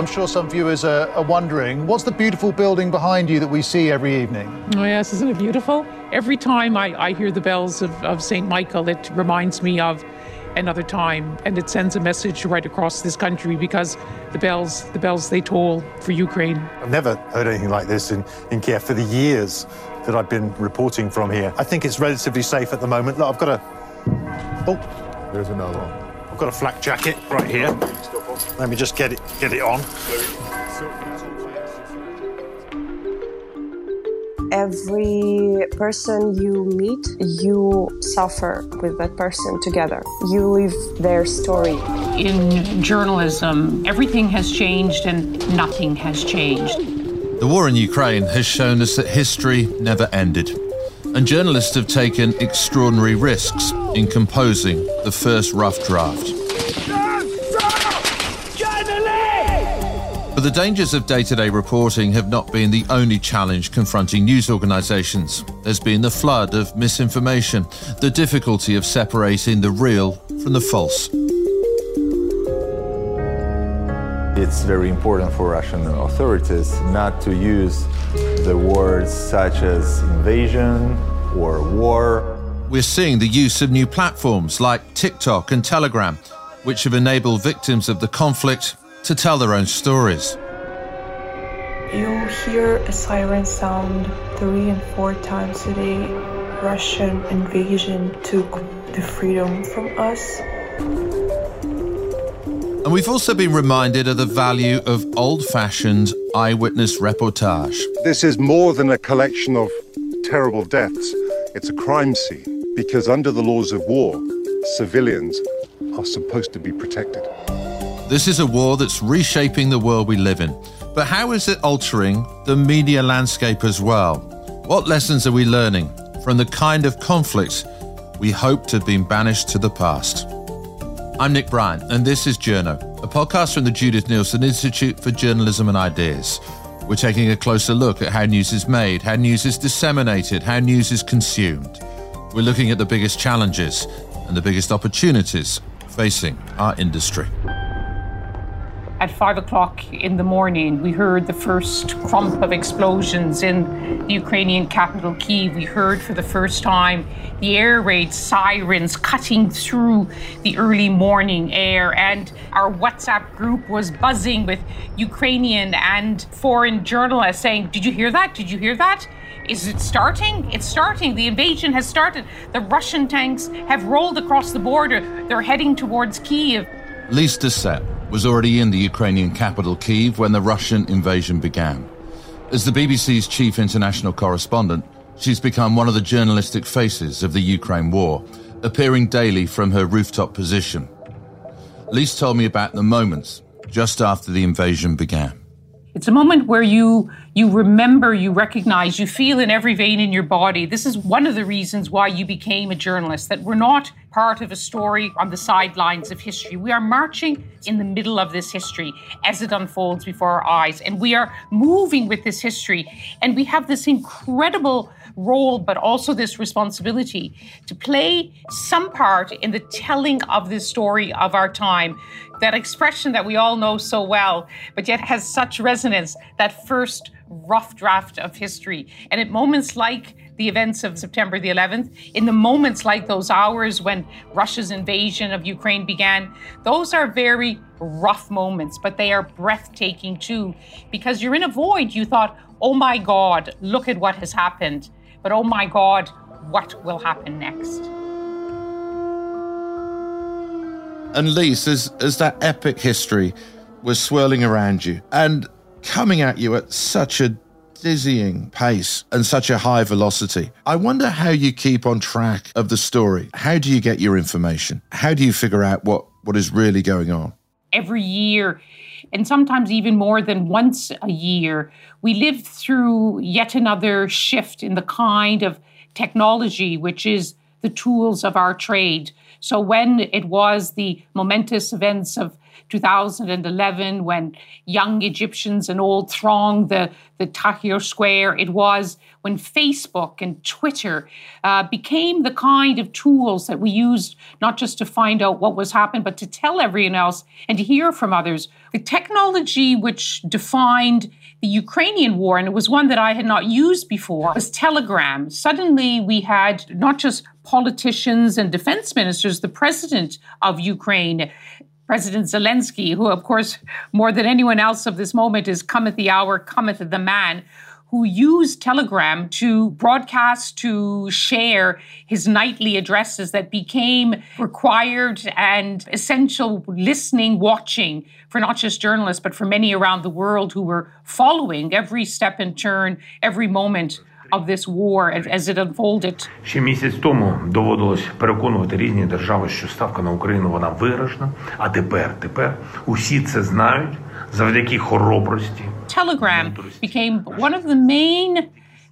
I'm sure some viewers are, are, wondering what's the beautiful building behind you that we see every evening? Oh, yes, isn't it beautiful? Every time I, I hear the bells of, of St. Michael, it reminds me of another time and it sends a message right across this country because the bells the bells they toll for Ukraine. I've never heard anything like this in, in Kiev for the years that I've been reporting from here. I think it's relatively safe at the moment. Look, I've got a Oh, there's another one. I've got a flak jacket right here. Let me just get it get it on. every person you meet, you suffer with that person together. You live their story. In journalism, everything has changed and nothing has changed. The war in Ukraine has shown us that history never ended. And journalists have taken extraordinary risks in composing the first rough draft. But the dangers of day to day reporting have not been the only challenge confronting news organisations. There's been the flood of misinformation, the difficulty of separating the real from the false. It's very important for Russian authorities not to use the words such as invasion or war. We're seeing the use of new platforms like TikTok and Telegram, which have enabled victims of the conflict to tell their own stories. You hear a siren sound three and four times a day. Russian invasion took the freedom from us. And we've also been reminded of the value of old fashioned eyewitness reportage. This is more than a collection of terrible deaths, it's a crime scene because, under the laws of war, civilians are supposed to be protected. This is a war that's reshaping the world we live in. But how is it altering the media landscape as well? What lessons are we learning from the kind of conflicts we hope to have been banished to the past? I'm Nick Bryant, and this is Journo, a podcast from the Judith Neilson Institute for Journalism and Ideas. We're taking a closer look at how news is made, how news is disseminated, how news is consumed. We're looking at the biggest challenges and the biggest opportunities facing our industry at five o'clock in the morning, we heard the first crump of explosions in the Ukrainian capital, Kiev. We heard for the first time the air raid sirens cutting through the early morning air. And our WhatsApp group was buzzing with Ukrainian and foreign journalists saying, Did you hear that? Did you hear that? Is it starting? It's starting. The invasion has started. The Russian tanks have rolled across the border. They're heading towards Kiev. Lise Doucet was already in the Ukrainian capital Kiev when the Russian invasion began. As the BBC's chief international correspondent, she's become one of the journalistic faces of the Ukraine war, appearing daily from her rooftop position. Lise told me about the moments just after the invasion began. It's a moment where you you remember, you recognize, you feel in every vein in your body. This is one of the reasons why you became a journalist, that we're not part of a story on the sidelines of history. We are marching in the middle of this history as it unfolds before our eyes. And we are moving with this history. And we have this incredible role, but also this responsibility to play some part in the telling of this story of our time. That expression that we all know so well, but yet has such resonance, that first rough draft of history. And at moments like the events of September the 11th, in the moments like those hours when Russia's invasion of Ukraine began, those are very rough moments, but they are breathtaking too, because you're in a void. You thought, oh my God, look at what has happened. But oh my God, what will happen next? And Lise, as, as that epic history was swirling around you and coming at you at such a dizzying pace and such a high velocity. I wonder how you keep on track of the story. How do you get your information? How do you figure out what, what is really going on? Every year, and sometimes even more than once a year, we live through yet another shift in the kind of technology which is the tools of our trade. So when it was the momentous events of 2011 when young Egyptians and old thronged the, the Tahrir Square. It was when Facebook and Twitter uh, became the kind of tools that we used not just to find out what was happening, but to tell everyone else and to hear from others. The technology which defined the Ukrainian war, and it was one that I had not used before, was Telegram. Suddenly we had not just politicians and defense ministers, the president of Ukraine President Zelensky, who, of course, more than anyone else of this moment is cometh the hour, cometh the man, who used Telegram to broadcast, to share his nightly addresses that became required and essential listening, watching for not just journalists, but for many around the world who were following every step and turn, every moment of this war as it unfolded. Ще місяць тому доводилось переконувати різні держави, що ставка на Україну вона виграшна. А тепер, тепер усі це знають завдяки хоробрості. Telegram became one of the main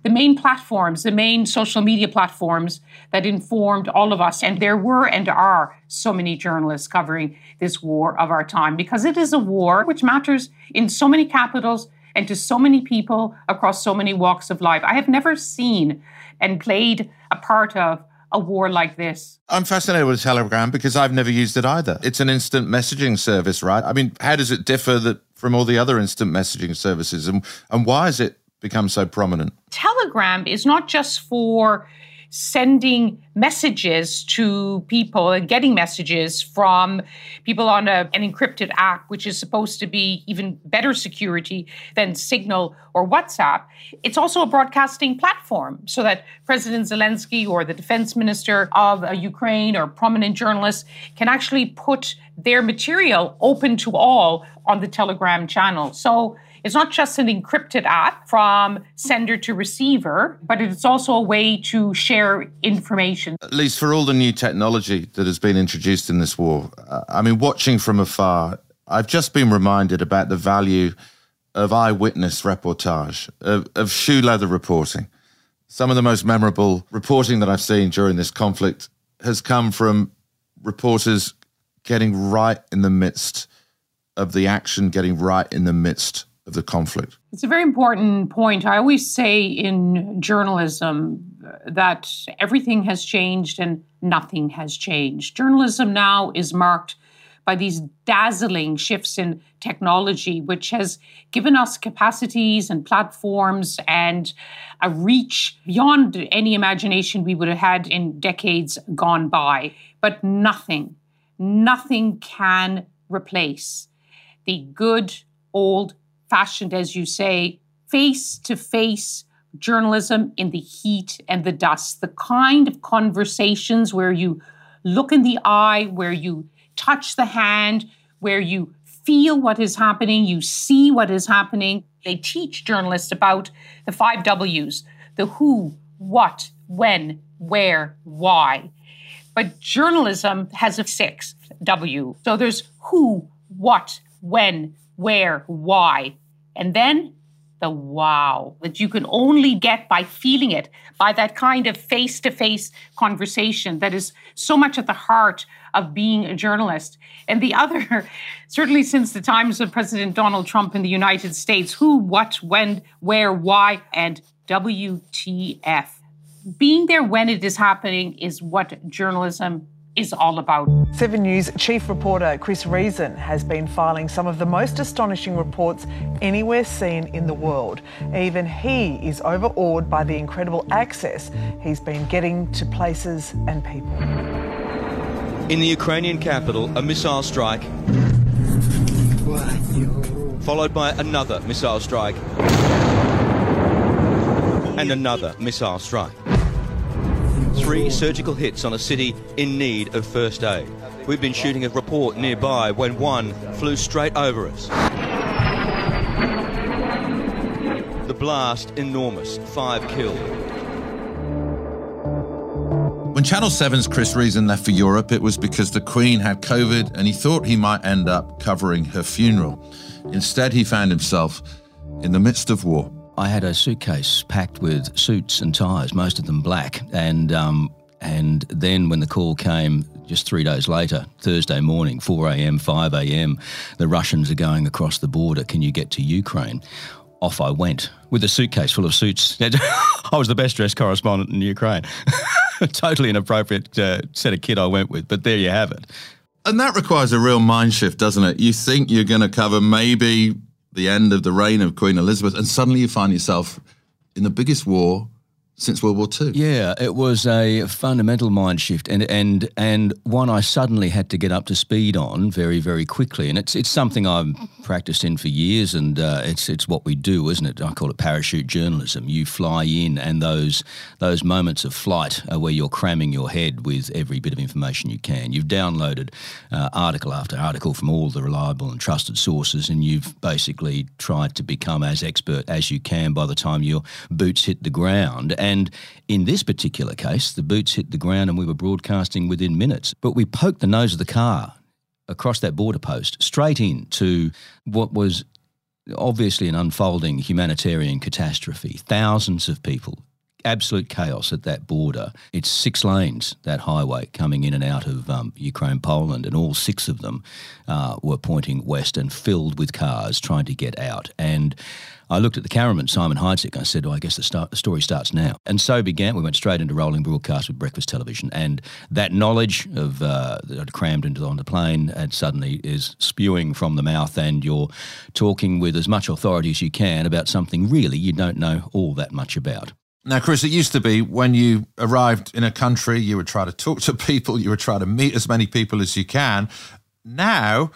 the main platforms, the main social media platforms that informed all of us. And there were and are so many journalists covering this war of our time because it is a war which matters in so many capitals and to so many people across so many walks of life. I have never seen and played a part of a war like this. I'm fascinated with Telegram because I've never used it either. It's an instant messaging service, right? I mean, how does it differ that from all the other instant messaging services and and why has it become so prominent? Telegram is not just for sending messages to people and getting messages from people on a, an encrypted app, which is supposed to be even better security than Signal or WhatsApp. It's also a broadcasting platform so that President Zelensky or the defense minister of uh, Ukraine or prominent journalists can actually put their material open to all on the Telegram channel. So it's not just an encrypted app from sender to receiver, but it's also a way to share information. At least for all the new technology that has been introduced in this war, uh, I mean, watching from afar, I've just been reminded about the value of eyewitness reportage, of, of shoe leather reporting. Some of the most memorable reporting that I've seen during this conflict has come from reporters getting right in the midst of the action, getting right in the midst of the conflict? It's a very important point. I always say in journalism that everything has changed and nothing has changed. Journalism now is marked by these dazzling shifts in technology, which has given us capacities and platforms and a reach beyond any imagination we would have had in decades gone by. But nothing, nothing can replace the good old fashioned, as you say, face to face journalism in the heat and the dust, the kind of conversations where you look in the eye, where you touch the hand, where you feel what is happening, you see what is happening. They teach journalists about the five W's the who, what, when, where, why. But journalism has a sixth W. So there's who, what, when, where, why. And then the wow that you can only get by feeling it, by that kind of face to face conversation that is so much at the heart of being a journalist. And the other, certainly since the times of President Donald Trump in the United States, who, what, when, where, why, and WTF. Being there when it is happening is what journalism is all about. Seven News chief reporter Chris Reason has been filing some of the most astonishing reports anywhere seen in the world. Even he is overawed by the incredible access he's been getting to places and people. In the Ukrainian capital, a missile strike, followed by another missile strike, and another missile strike three surgical hits on a city in need of first aid. We've been shooting a report nearby when one flew straight over us. The blast enormous, five killed. When Channel 7's Chris Reason left for Europe, it was because the Queen had COVID and he thought he might end up covering her funeral. Instead, he found himself in the midst of war. I had a suitcase packed with suits and ties, most of them black, and um, And then when the call came just three days later, Thursday morning, 4 a.m., 5 a.m., the Russians are going across the border. Can you get to Ukraine? Off I went with a suitcase full of suits. I was the best dressed correspondent in Ukraine. totally inappropriate uh, set of kit I went with, but there you have it. And that requires a real mind shift, doesn't it? You think you're going to cover maybe the end of the reign of Queen Elizabeth, and suddenly you find yourself in the biggest war since World War II. Yeah, it was a fundamental mind shift, and and and one I suddenly had to get up to speed on very very quickly. And it's it's something I've practiced in for years, and uh, it's it's what we do, isn't it? I call it parachute journalism. You fly in, and those those moments of flight are where you're cramming your head with every bit of information you can. You've downloaded uh, article after article from all the reliable and trusted sources, and you've basically tried to become as expert as you can by the time your boots hit the ground. In this particular case, the boots hit the ground and we were broadcasting within minutes. But we poked the nose of the car across that border post straight into what was obviously an unfolding humanitarian catastrophe. Thousands of people, absolute chaos at that border. It's six lanes, that highway coming in and out of um, Ukraine, Poland, and all six of them uh, were pointing west and filled with cars trying to get out. And I looked at the cameraman, Simon Heidsieck, and I said, oh, I guess the, start, the story starts now. And so began. We went straight into rolling broadcast with breakfast television. And that knowledge of uh, that I'd crammed into on the plane and suddenly is spewing from the mouth, and you're talking with as much authority as you can about something really you don't know all that much about. Now, Chris, it used to be when you arrived in a country, you would try to talk to people, you would try to meet as many people as you can. Now,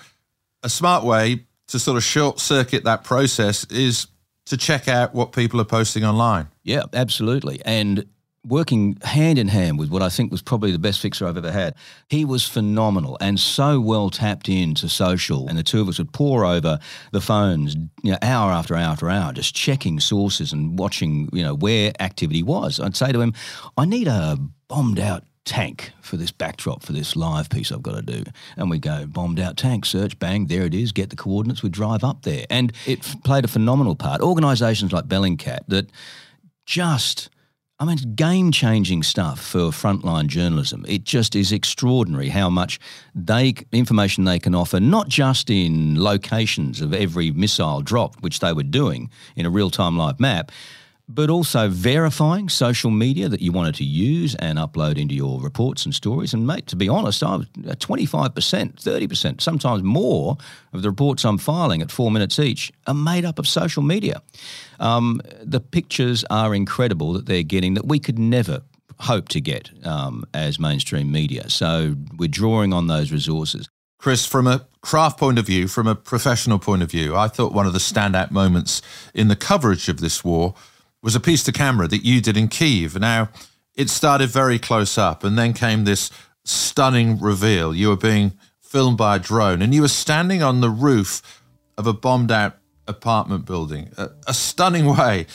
a smart way to sort of short circuit that process is to check out what people are posting online. Yeah, absolutely. And working hand in hand with what I think was probably the best fixer I've ever had. He was phenomenal and so well tapped into social. And the two of us would pour over the phones, you know, hour after hour after hour, just checking sources and watching, you know, where activity was. I'd say to him, I need a bombed out tank for this backdrop for this live piece I've got to do. And we go, bombed out tank, search, bang, there it is, get the coordinates, we drive up there. And it played a phenomenal part. Organisations like Bellingcat that just I mean, game changing stuff for frontline journalism. It just is extraordinary how much they information they can offer, not just in locations of every missile dropped, which they were doing in a real time live map, but also verifying social media that you wanted to use and upload into your reports and stories. And mate, to be honest, I was 25%, 30%, sometimes more of the reports I'm filing at four minutes each are made up of social media. Um, the pictures are incredible that they're getting that we could never hope to get um, as mainstream media. So we're drawing on those resources. Chris, from a craft point of view, from a professional point of view, I thought one of the standout moments in the coverage of this war was a piece to camera that you did in Kiev. Now, it started very close up, and then came this stunning reveal. You were being filmed by a drone, and you were standing on the roof of a bombed out apartment building. A, a stunning way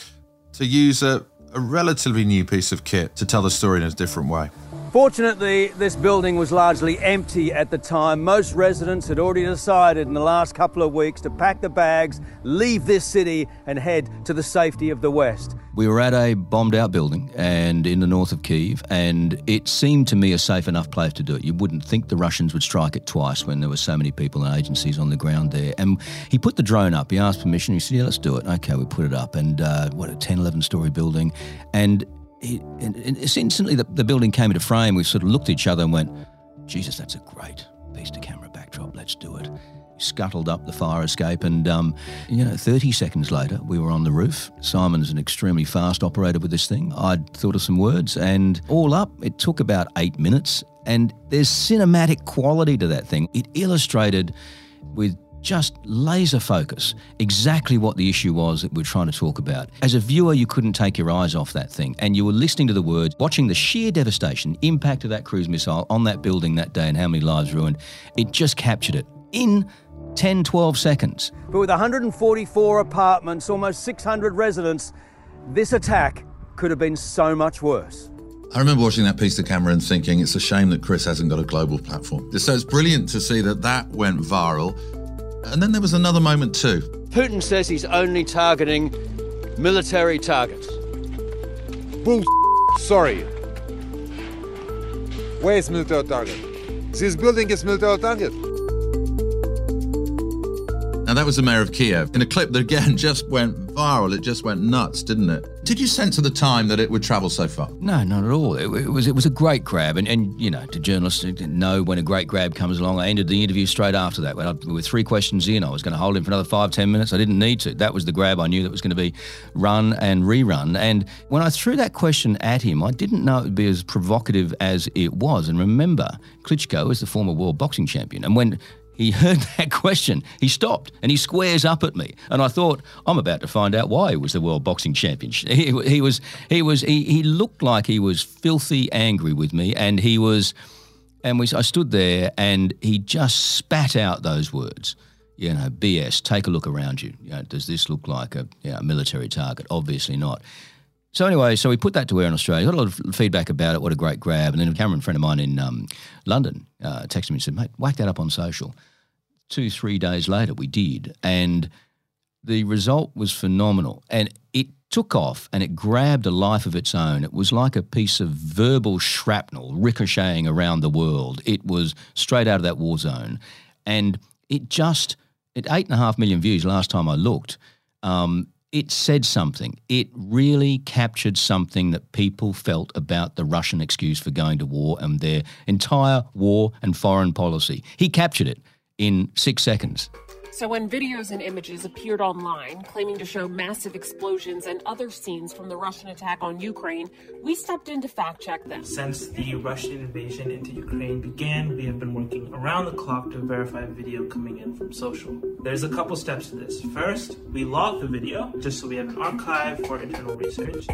to use a, a relatively new piece of kit to tell the story in a different way. Fortunately, this building was largely empty at the time. Most residents had already decided in the last couple of weeks to pack the bags, leave this city, and head to the safety of the West. We were at a bombed out building and in the north of Kiev, and it seemed to me a safe enough place to do it. You wouldn't think the Russians would strike it twice when there were so many people and agencies on the ground there. And he put the drone up, he asked permission, he said, Yeah, let's do it. Okay, we put it up, and uh, what, a 10, 11 story building. And and, and instantly the, the building came into frame. We sort of looked at each other and went, Jesus, that's a great piece to camera backdrop. Let's do it. Scuttled up the fire escape, and um, you know, 30 seconds later, we were on the roof. Simon's an extremely fast operator with this thing. I'd thought of some words, and all up, it took about eight minutes. And there's cinematic quality to that thing. It illustrated with just laser focus exactly what the issue was that we're trying to talk about. As a viewer, you couldn't take your eyes off that thing, and you were listening to the words, watching the sheer devastation, impact of that cruise missile on that building that day, and how many lives ruined. It just captured it in 10, 12 seconds. But with 144 apartments, almost 600 residents, this attack could have been so much worse. I remember watching that piece to camera and thinking it's a shame that Chris hasn't got a global platform. So it's brilliant to see that that went viral. And then there was another moment too. Putin says he's only targeting military targets. Bull. Sorry. Where is military target? This building is military target. Now, that was the mayor of Kiev in a clip that again just went viral. It just went nuts, didn't it? Did you sense at the time that it would travel so far? No, not at all. It, it was it was a great grab, and, and you know, to journalists know when a great grab comes along. I ended the interview straight after that. With three questions in, I was going to hold him for another five ten minutes. I didn't need to. That was the grab I knew that was going to be run and rerun. And when I threw that question at him, I didn't know it would be as provocative as it was. And remember, Klitschko is the former world boxing champion, and when he heard that question. He stopped and he squares up at me, and I thought, I'm about to find out why he was the world boxing champion. He, he was, he was, he, he looked like he was filthy angry with me, and he was, and we, I stood there, and he just spat out those words. You know, BS. Take a look around you. you know, does this look like a you know, military target? Obviously not. So anyway, so we put that to air in Australia. Got a lot of feedback about it. What a great grab! And then a Cameron, friend of mine in um, London, uh, texted me and said, "Mate, whack that up on social." Two, three days later, we did, and the result was phenomenal. And it took off and it grabbed a life of its own. It was like a piece of verbal shrapnel ricocheting around the world. It was straight out of that war zone, and it just at eight and a half million views last time I looked. Um, it said something. It really captured something that people felt about the Russian excuse for going to war and their entire war and foreign policy. He captured it in six seconds. So, when videos and images appeared online claiming to show massive explosions and other scenes from the Russian attack on Ukraine, we stepped in to fact check them. Since the Russian invasion into Ukraine began, we have been working around the clock to verify video coming in from social. There's a couple steps to this. First, we log the video just so we have an archive for internal research.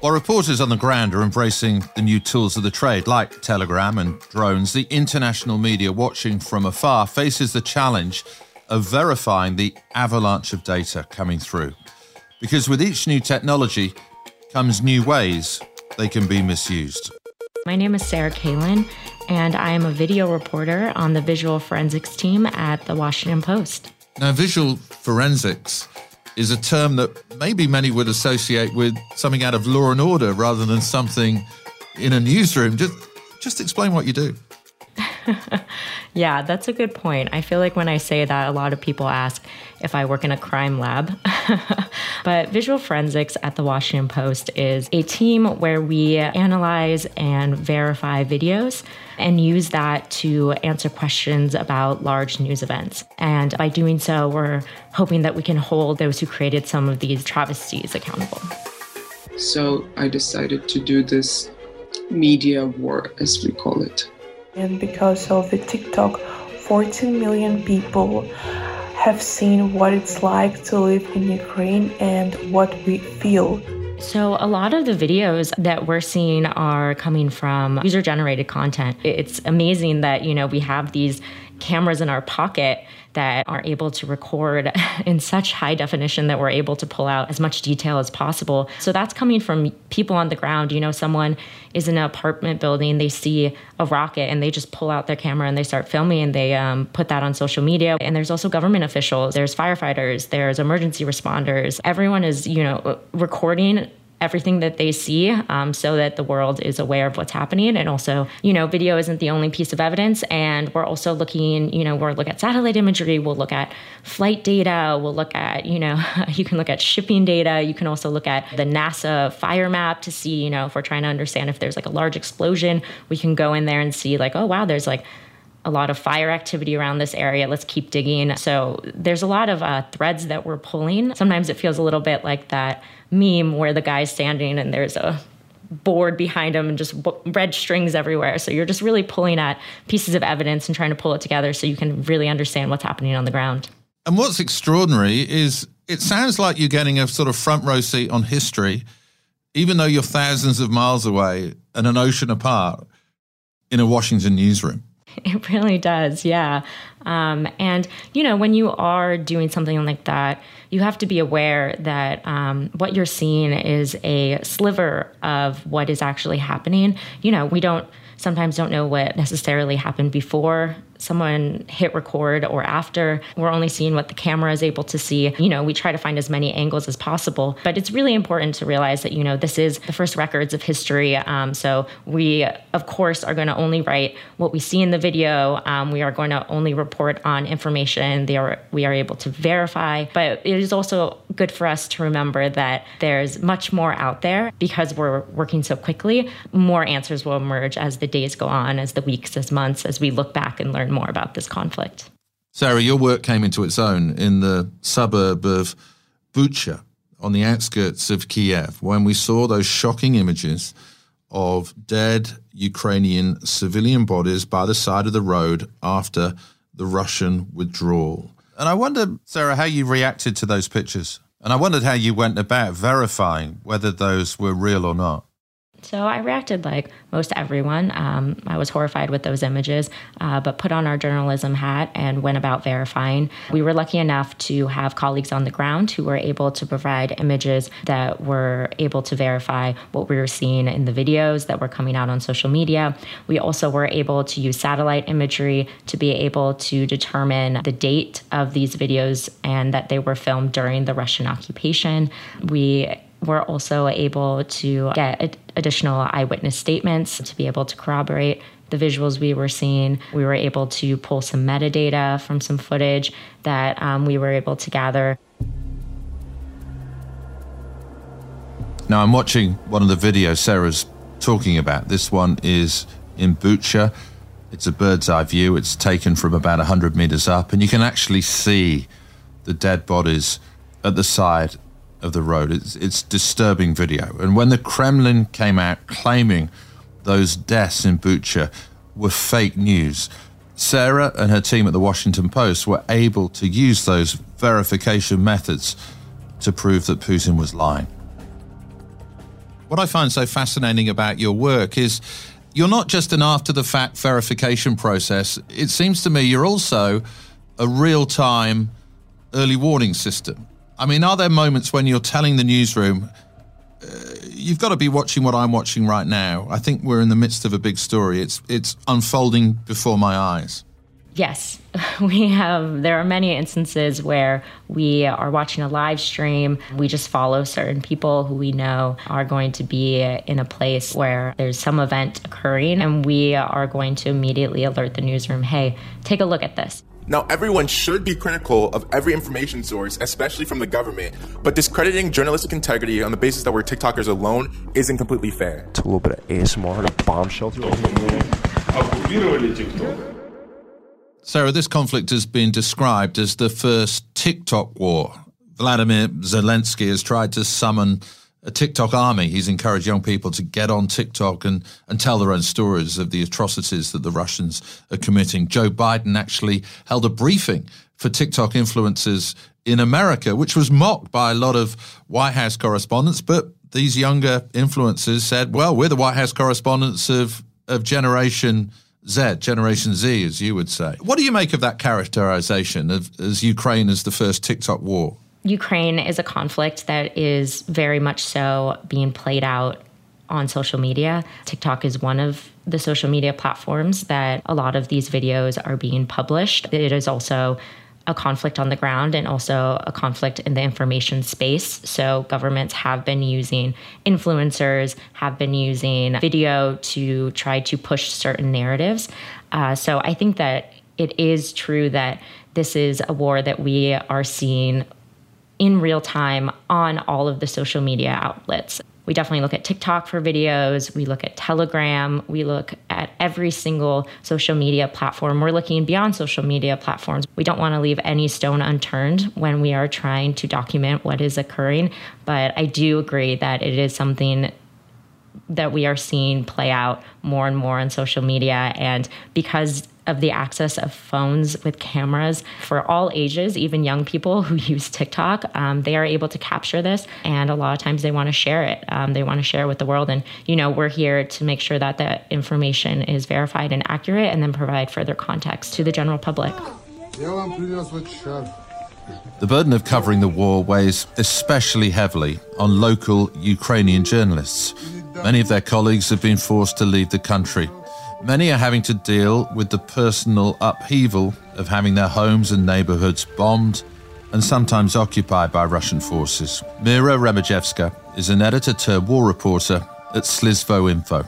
While reporters on the ground are embracing the new tools of the trade, like Telegram and drones, the international media watching from afar faces the challenge of verifying the avalanche of data coming through. Because with each new technology comes new ways they can be misused. My name is Sarah Cahlan, and I am a video reporter on the visual forensics team at the Washington Post. Now, visual forensics is a term that maybe many would associate with something out of law and order rather than something in a newsroom. Just, just explain what you do. yeah, that's a good point. I feel like when I say that, a lot of people ask if I work in a crime lab. but visual forensics at the Washington Post is a team where we analyze and verify videos and use that to answer questions about large news events. And by doing so, we're hoping that we can hold those who created some of these travesties accountable. So I decided to do this media war, as we call it. And because of the TikTok, 14 million people have seen what it's like to live in Ukraine and what we feel. So, a lot of the videos that we're seeing are coming from user generated content. It's amazing that, you know, we have these cameras in our pocket that are able to record in such high definition that we're able to pull out as much detail as possible. So that's coming from people on the ground. You know, someone is in an apartment building, they see a rocket and they just pull out their camera and they start filming and they um, put that on social media. And there's also government officials, there's firefighters, there's emergency responders. Everyone is, you know, recording everything that they see um, so that the world is aware of what's happening. And also, you know, video isn't the only piece of evidence. And we're also looking, you know, we'll look at satellite imagery, we'll look at flight data, we'll look at, you know, you can look at shipping data. You can also look at the NASA fire map to see, you know, if we're trying to understand if there's like a large explosion, we can go in there and see, like, oh, wow, there's like a lot of fire activity around this area. Let's keep digging. So there's a lot of uh, threads that we're pulling. Sometimes it feels a little bit like that meme where the guy's standing and there's a board behind him and just red strings everywhere. So you're just really pulling at pieces of evidence and trying to pull it together so you can really understand what's happening on the ground. And what's extraordinary is it sounds like you're getting a sort of front row seat on history, even though you're thousands of miles away and an ocean apart in a Washington newsroom. It really does, yeah. Um, and, you know, when you are doing something like that, you have to be aware that um, what you're seeing is a sliver of what is actually happening. You know, we don't sometimes don't know what necessarily happened before someone hit record or after. We're only seeing what the camera is able to see. You know, we try to find as many angles as possible. But it's really important to realize that, you know, this is the first records of history. Um, so we, of course, are going to only write what we see in the video. Um, we are going to only report on information they are, we are able to verify. But it is also good for us to remember that there's much more out there because we're working so quickly. More answers will emerge as the days go on, as the weeks, as months, as we look back and learn more about this conflict. Sarah, your work came into its own in the suburb of Bucha on the outskirts of Kiev when we saw those shocking images of dead Ukrainian civilian bodies by the side of the road after the Russian withdrawal. And I wonder, Sarah, how you reacted to those pictures. And I wondered how you went about verifying whether those were real or not. So I reacted like most everyone. Um, I was horrified with those images, uh, but put on our journalism hat and went about verifying. We were lucky enough to have colleagues on the ground who were able to provide images that were able to verify what we were seeing in the videos that were coming out on social media. We also were able to use satellite imagery to be able to determine the date of these videos and that they were filmed during the Russian occupation. We we're also able to get additional eyewitness statements to be able to corroborate the visuals we were seeing. We were able to pull some metadata from some footage that um, we were able to gather. Now, I'm watching one of the videos Sarah's talking about. This one is in Bucha. It's a bird's eye view. It's taken from about 100 meters up, and you can actually see the dead bodies at the side of the road. It's, it's disturbing video. And when the Kremlin came out claiming those deaths in Bucha were fake news, Sarah and her team at the Washington Post were able to use those verification methods to prove that Putin was lying. What I find so fascinating about your work is you're not just an after the fact verification process. It seems to me you're also a real time early warning system. I mean, are there moments when you're telling the newsroom, uh, you've got to be watching what I'm watching right now? I think we're in the midst of a big story. It's it's unfolding before my eyes. Yes, we have. There are many instances where we are watching a live stream. We just follow certain people who we know are going to be in a place where there's some event occurring, and we are going to immediately alert the newsroom hey, take a look at this. Now, everyone should be critical of every information source, especially from the government, but discrediting journalistic integrity on the basis that we're TikTokers alone isn't completely fair. It's a little bit of ASMR to bomb shelter. Sarah, this conflict has been described as the first TikTok war. Vladimir Zelensky has tried to summon a TikTok army. He's encouraged young people to get on TikTok and, and tell their own stories of the atrocities that the Russians are committing. Joe Biden actually held a briefing for TikTok influencers in America, which was mocked by a lot of White House correspondents. But these younger influencers said, well, we're the White House correspondents of, of Generation Z, Generation Z, as you would say. What do you make of that characterization of as Ukraine as the first TikTok war? Ukraine is a conflict that is very much so being played out on social media. TikTok is one of the social media platforms that a lot of these videos are being published. It is also a conflict on the ground and also a conflict in the information space. So, governments have been using influencers, have been using video to try to push certain narratives. Uh, so, I think that it is true that this is a war that we are seeing in real time on all of the social media outlets. We definitely look at TikTok for videos. We look at Telegram. We look at every single social media platform. We're looking beyond social media platforms. We don't want to leave any stone unturned when we are trying to document what is occurring. But I do agree that it is something that we are seeing play out more and more on social media. And because of the access of phones with cameras for all ages, even young people who use TikTok. Um, they are able to capture this, and a lot of times they want to share it. Um, they want to share it with the world, and you know we're here to make sure that that information is verified and accurate, and then provide further context to the general public. The burden of covering the war weighs especially heavily on local Ukrainian journalists. Many of their colleagues have been forced to leave the country. Many are having to deal with the personal upheaval of having their homes and neighborhoods bombed and sometimes occupied by Russian forces. Mira Remejevska is an editor turned war reporter at Slidstvo.Info,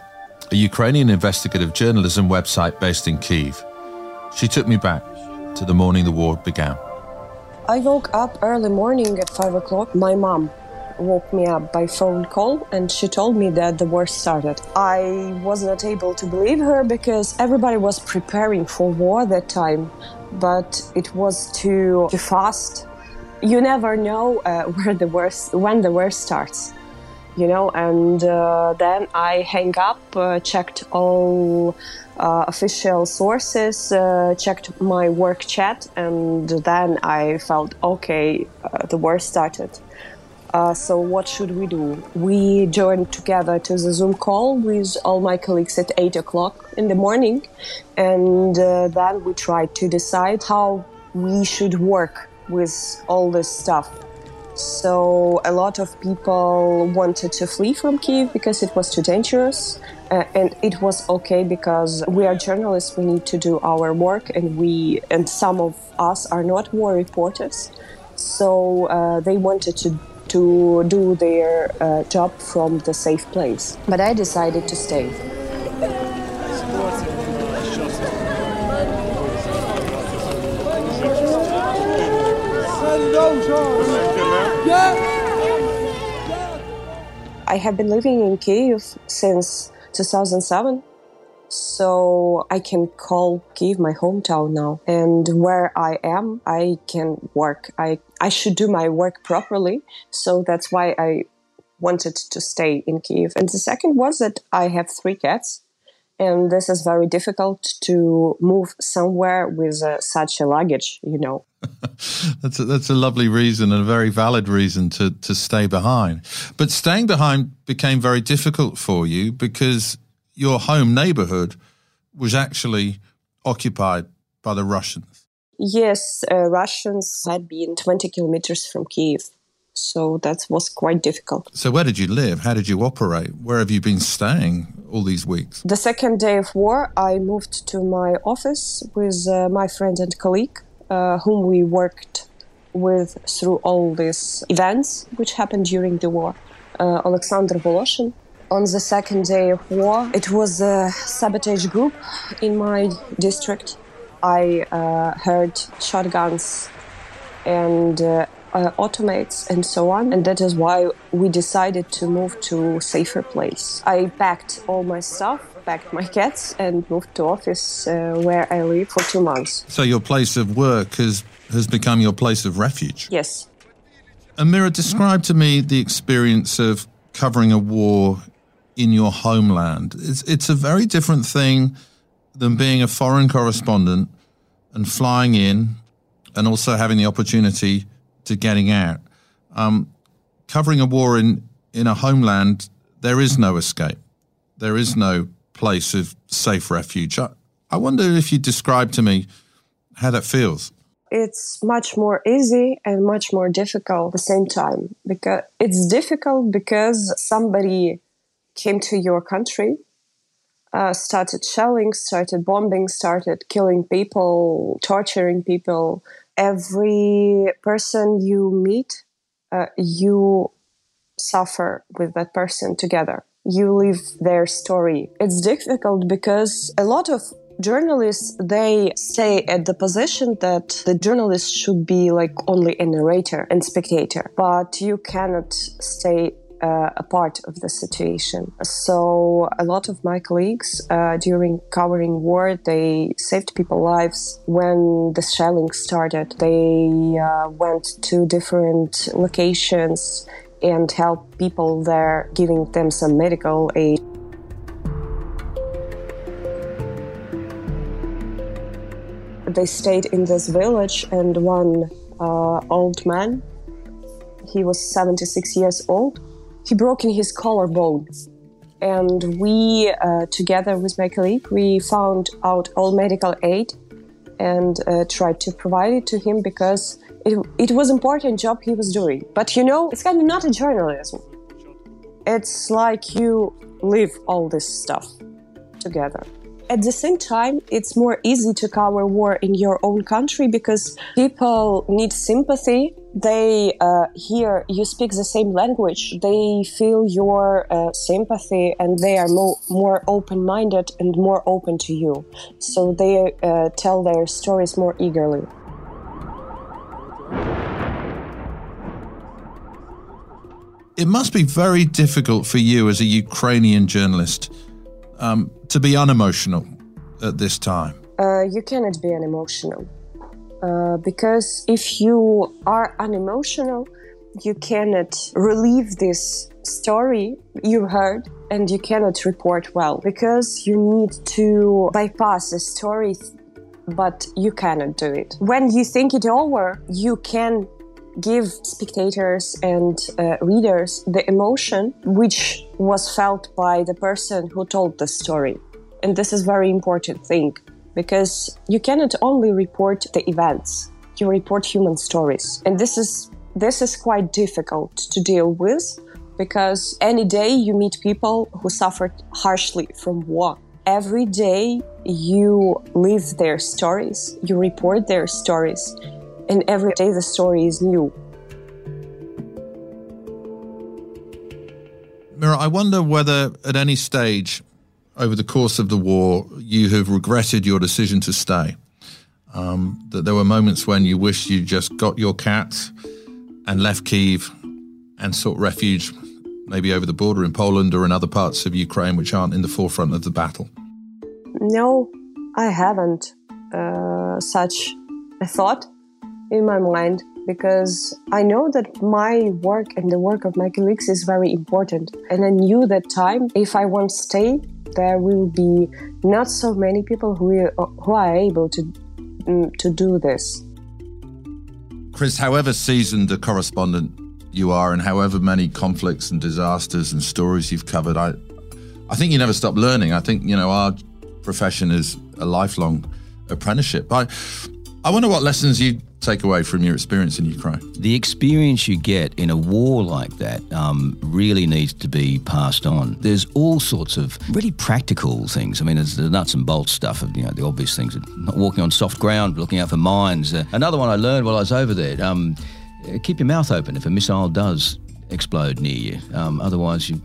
a Ukrainian investigative journalism website based in Kiev. She took me back to the morning the war began. I woke up early morning at 5 o'clock. My mom woke me up by phone call and she told me that the war started. I was not able to believe her because everybody was preparing for war that time, but it was too, too fast. You never know uh, where the war, when the war starts. You know, and uh, then I hang up, uh, checked all uh, official sources, uh, checked my work chat, and then I felt okay, uh, the war started. Uh, so what should we do? We joined together to the Zoom call with all my colleagues at 8 o'clock in the morning, and uh, then we tried to decide how we should work with all this stuff. So a lot of people wanted to flee from Kiev because it was too dangerous. Uh, and it was okay because we are journalists we need to do our work and we and some of us are not war reporters so uh, they wanted to to do their uh, job from the safe place but i decided to stay I have been living in Kiev since 2007. So I can call Kiev my hometown now. And where I am, I can work. I, I should do my work properly. So that's why I wanted to stay in Kiev. And the second was that I have three cats. And this is very difficult to move somewhere with uh, such a luggage, you know. that's a, that's a lovely reason and a very valid reason to to stay behind. But staying behind became very difficult for you because your home neighborhood was actually occupied by the Russians. Yes, uh, Russians had been 20 kilometers from Kiev. So that was quite difficult. So, where did you live? How did you operate? Where have you been staying all these weeks? The second day of war, I moved to my office with uh, my friend and colleague, uh, whom we worked with through all these events which happened during the war. Uh, Alexander Voloshin, on the second day of war. It was a sabotage group in my district. I uh, heard shotguns and uh, uh, automates and so on, and that is why we decided to move to safer place. I packed all my stuff, packed my cats, and moved to office uh, where I live for two months. So your place of work has has become your place of refuge. Yes. Amira, describe to me the experience of covering a war in your homeland. It's, it's a very different thing than being a foreign correspondent and flying in and also having the opportunity to getting out. Um, covering a war in, in a homeland, there is no escape. There is no place of safe refuge. I, I wonder if you describe to me how that feels. It's much more easy and much more difficult at the same time because it's difficult because somebody came to your country, uh, started shelling, started bombing, started killing people, torturing people. Every person you meet, uh, you suffer with that person together. You live their story. It's difficult because a lot of journalists they stay at the position that the journalist should be like only a narrator and spectator but you cannot stay uh, a part of the situation. So a lot of my colleagues uh, during covering war, they saved people lives when the shelling started. They uh, went to different locations and helped people there, giving them some medical aid. They stayed in this village, and one uh, old man, he was 76 years old, he broke in his collarbone. And we, uh, together with my colleague, we found out all medical aid and uh, tried to provide it to him because it, it was important job he was doing. But you know, it's kind of not a journalism. It's like you live all this stuff together. At the same time, it's more easy to cover war in your own country because people need sympathy. They uh, hear you speak the same language. They feel your uh, sympathy and they are mo- more open minded and more open to you. So they uh, tell their stories more eagerly. It must be very difficult for you as a Ukrainian journalist um, to be unemotional at this time. Uh, you cannot be unemotional uh, because if you are unemotional, you cannot relieve this story you heard and you cannot report well because you need to bypass the story but you cannot do it when you think it over you can give spectators and uh, readers the emotion which was felt by the person who told the story. And this is very important thing because you cannot only report the events, you report human stories. And this is this is quite difficult to deal with because any day you meet people who suffered harshly from war. Every day you live their stories, you report their stories, and every day the story is new. Mira, I wonder whether at any stage over the course of the war you have regretted your decision to stay. Um, that there were moments when you wished you just got your cat and left Kiev and sought refuge maybe over the border in Poland or in other parts of Ukraine which aren't in the forefront of the battle. No, I haven't uh, such a thought in my mind because I know that my work and the work of my colleagues is very important. And I knew that time, if I won't stay, there will be not so many people who, who are able to, mm, to do this. Chris, however seasoned a correspondent you are, and however many conflicts and disasters and stories you've covered, I, I think you never stop learning. I think you know our profession is a lifelong apprenticeship. I, I wonder what lessons you take away from your experience in Ukraine? The experience you get in a war like that um, really needs to be passed on. There's all sorts of really practical things. I mean, there's the nuts and bolts stuff of you know the obvious things, not walking on soft ground, looking out for mines. Uh, another one I learned while I was over there: um, keep your mouth open if a missile does explode near you. Um, otherwise, you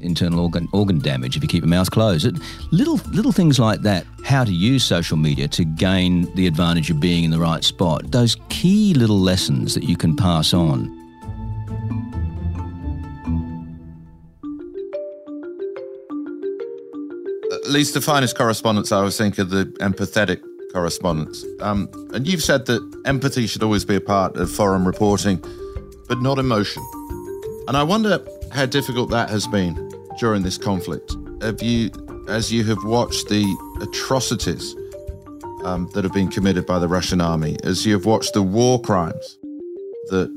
internal organ organ damage if you keep your mouth closed. It, little little things like that. How to use social media to gain the advantage of being in the right spot. Those key little lessons that you can pass on. At least the finest correspondents, I always think, are the empathetic correspondents. Um, and you've said that empathy should always be a part of foreign reporting, but not emotion. And I wonder how difficult that has been during this conflict. Have you, as you have watched the atrocities um, that have been committed by the Russian army, as you have watched the war crimes that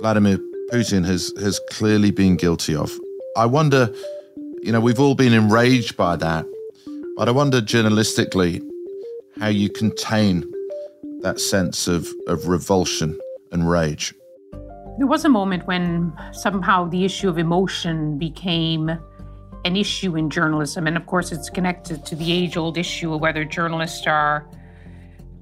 Vladimir Putin has has clearly been guilty of, I wonder. You know, we've all been enraged by that, but I wonder journalistically how you contain that sense of, of revulsion and rage. There was a moment when somehow the issue of emotion became an issue in journalism. And of course, it's connected to the age old issue of whether journalists are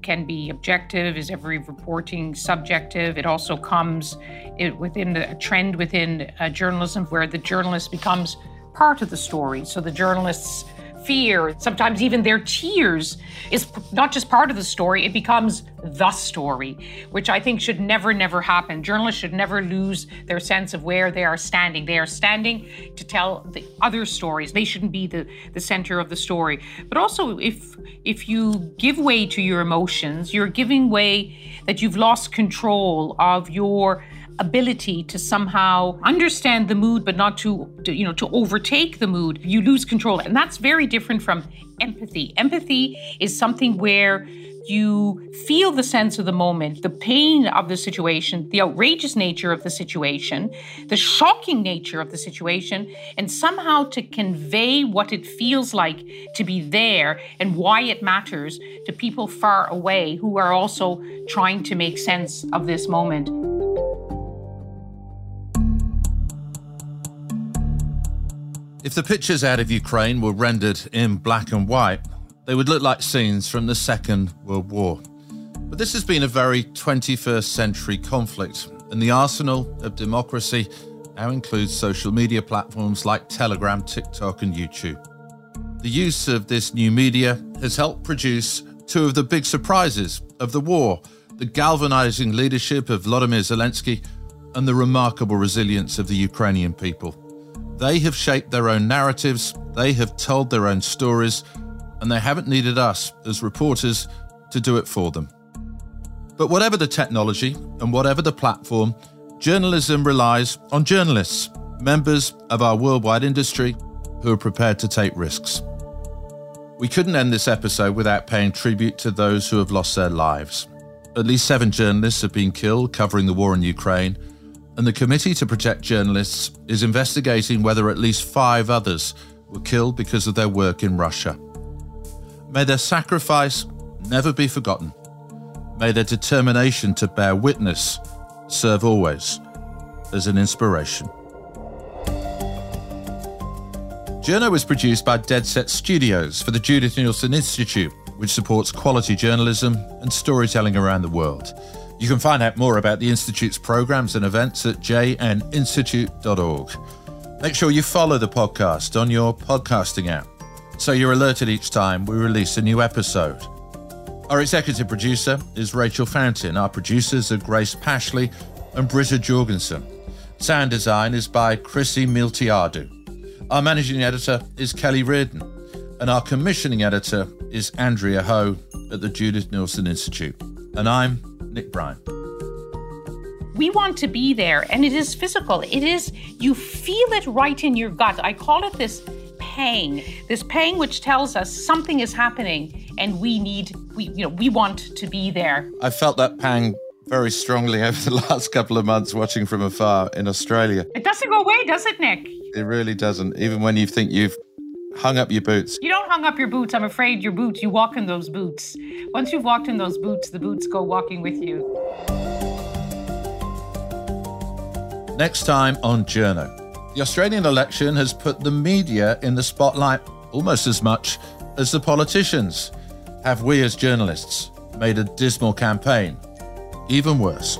can be objective is every reporting subjective it also comes it, within a trend within uh, journalism where the journalist becomes part of the story so the journalists fear, sometimes even their tears, is not just part of the story, it becomes the story, which I think should never, never happen. Journalists should never lose their sense of where they are standing. They are standing to tell the other stories. They shouldn't be the, the center of the story. But also, if if you give way to your emotions, you're giving way that you've lost control of your ability to somehow understand the mood but not to, to, you know to overtake the mood you lose control and that's very different from empathy empathy is something where you feel the sense of the moment, the pain of the situation, the outrageous nature of the situation, the shocking nature of the situation, and somehow to convey what it feels like to be there and why it matters to people far away who are also trying to make sense of this moment. If the pictures out of Ukraine were rendered in black and white, they would look like scenes from the Second World War. But this has been a very 21st century conflict, and the arsenal of democracy now includes social media platforms like Telegram, TikTok, and YouTube. The use of this new media has helped produce two of the big surprises of the war the galvanizing leadership of Vladimir Zelensky and the remarkable resilience of the Ukrainian people. They have shaped their own narratives, they have told their own stories, and they haven't needed us as reporters to do it for them. But whatever the technology and whatever the platform, journalism relies on journalists, members of our worldwide industry who are prepared to take risks. We couldn't end this episode without paying tribute to those who have lost their lives. At least seven journalists have been killed covering the war in Ukraine, and the Committee to Protect Journalists is investigating whether at least five others were killed because of their work in Russia. May their sacrifice never be forgotten. May their determination to bear witness serve always as an inspiration. Journo was produced by Dead Set Studios for the Judith Neilson Institute, which supports quality journalism and storytelling around the world. You can find out more about the Institute's programs and events at jninstitute.org. Make sure you follow the podcast on your podcasting app so you're alerted each time we release a new episode. Our executive producer is Rachel Fountain. Our producers are Grace Pashley and Britta Jorgensen. Sound design is by Chrissy Miltiadou. Our managing editor is Kelly Reardon. And our commissioning editor is Andrea Ho at the Judith Neilson Institute. And I'm Nick Bryant. We want to be there, and it is physical. It is, you feel it right in your gut. I call it this pang, this pang which tells us something is happening and we need, we, you know, we want to be there. I felt that pang very strongly over the last couple of months watching from afar in Australia. It doesn't go away, does it, Nick? It really doesn't, even when you think you've hung up your boots. You don't hung up your boots. I'm afraid your boots, you walk in those boots. Once you've walked in those boots, the boots go walking with you. Next time on Journo. The Australian election has put the media in the spotlight almost as much as the politicians. Have we as journalists made a dismal campaign even worse?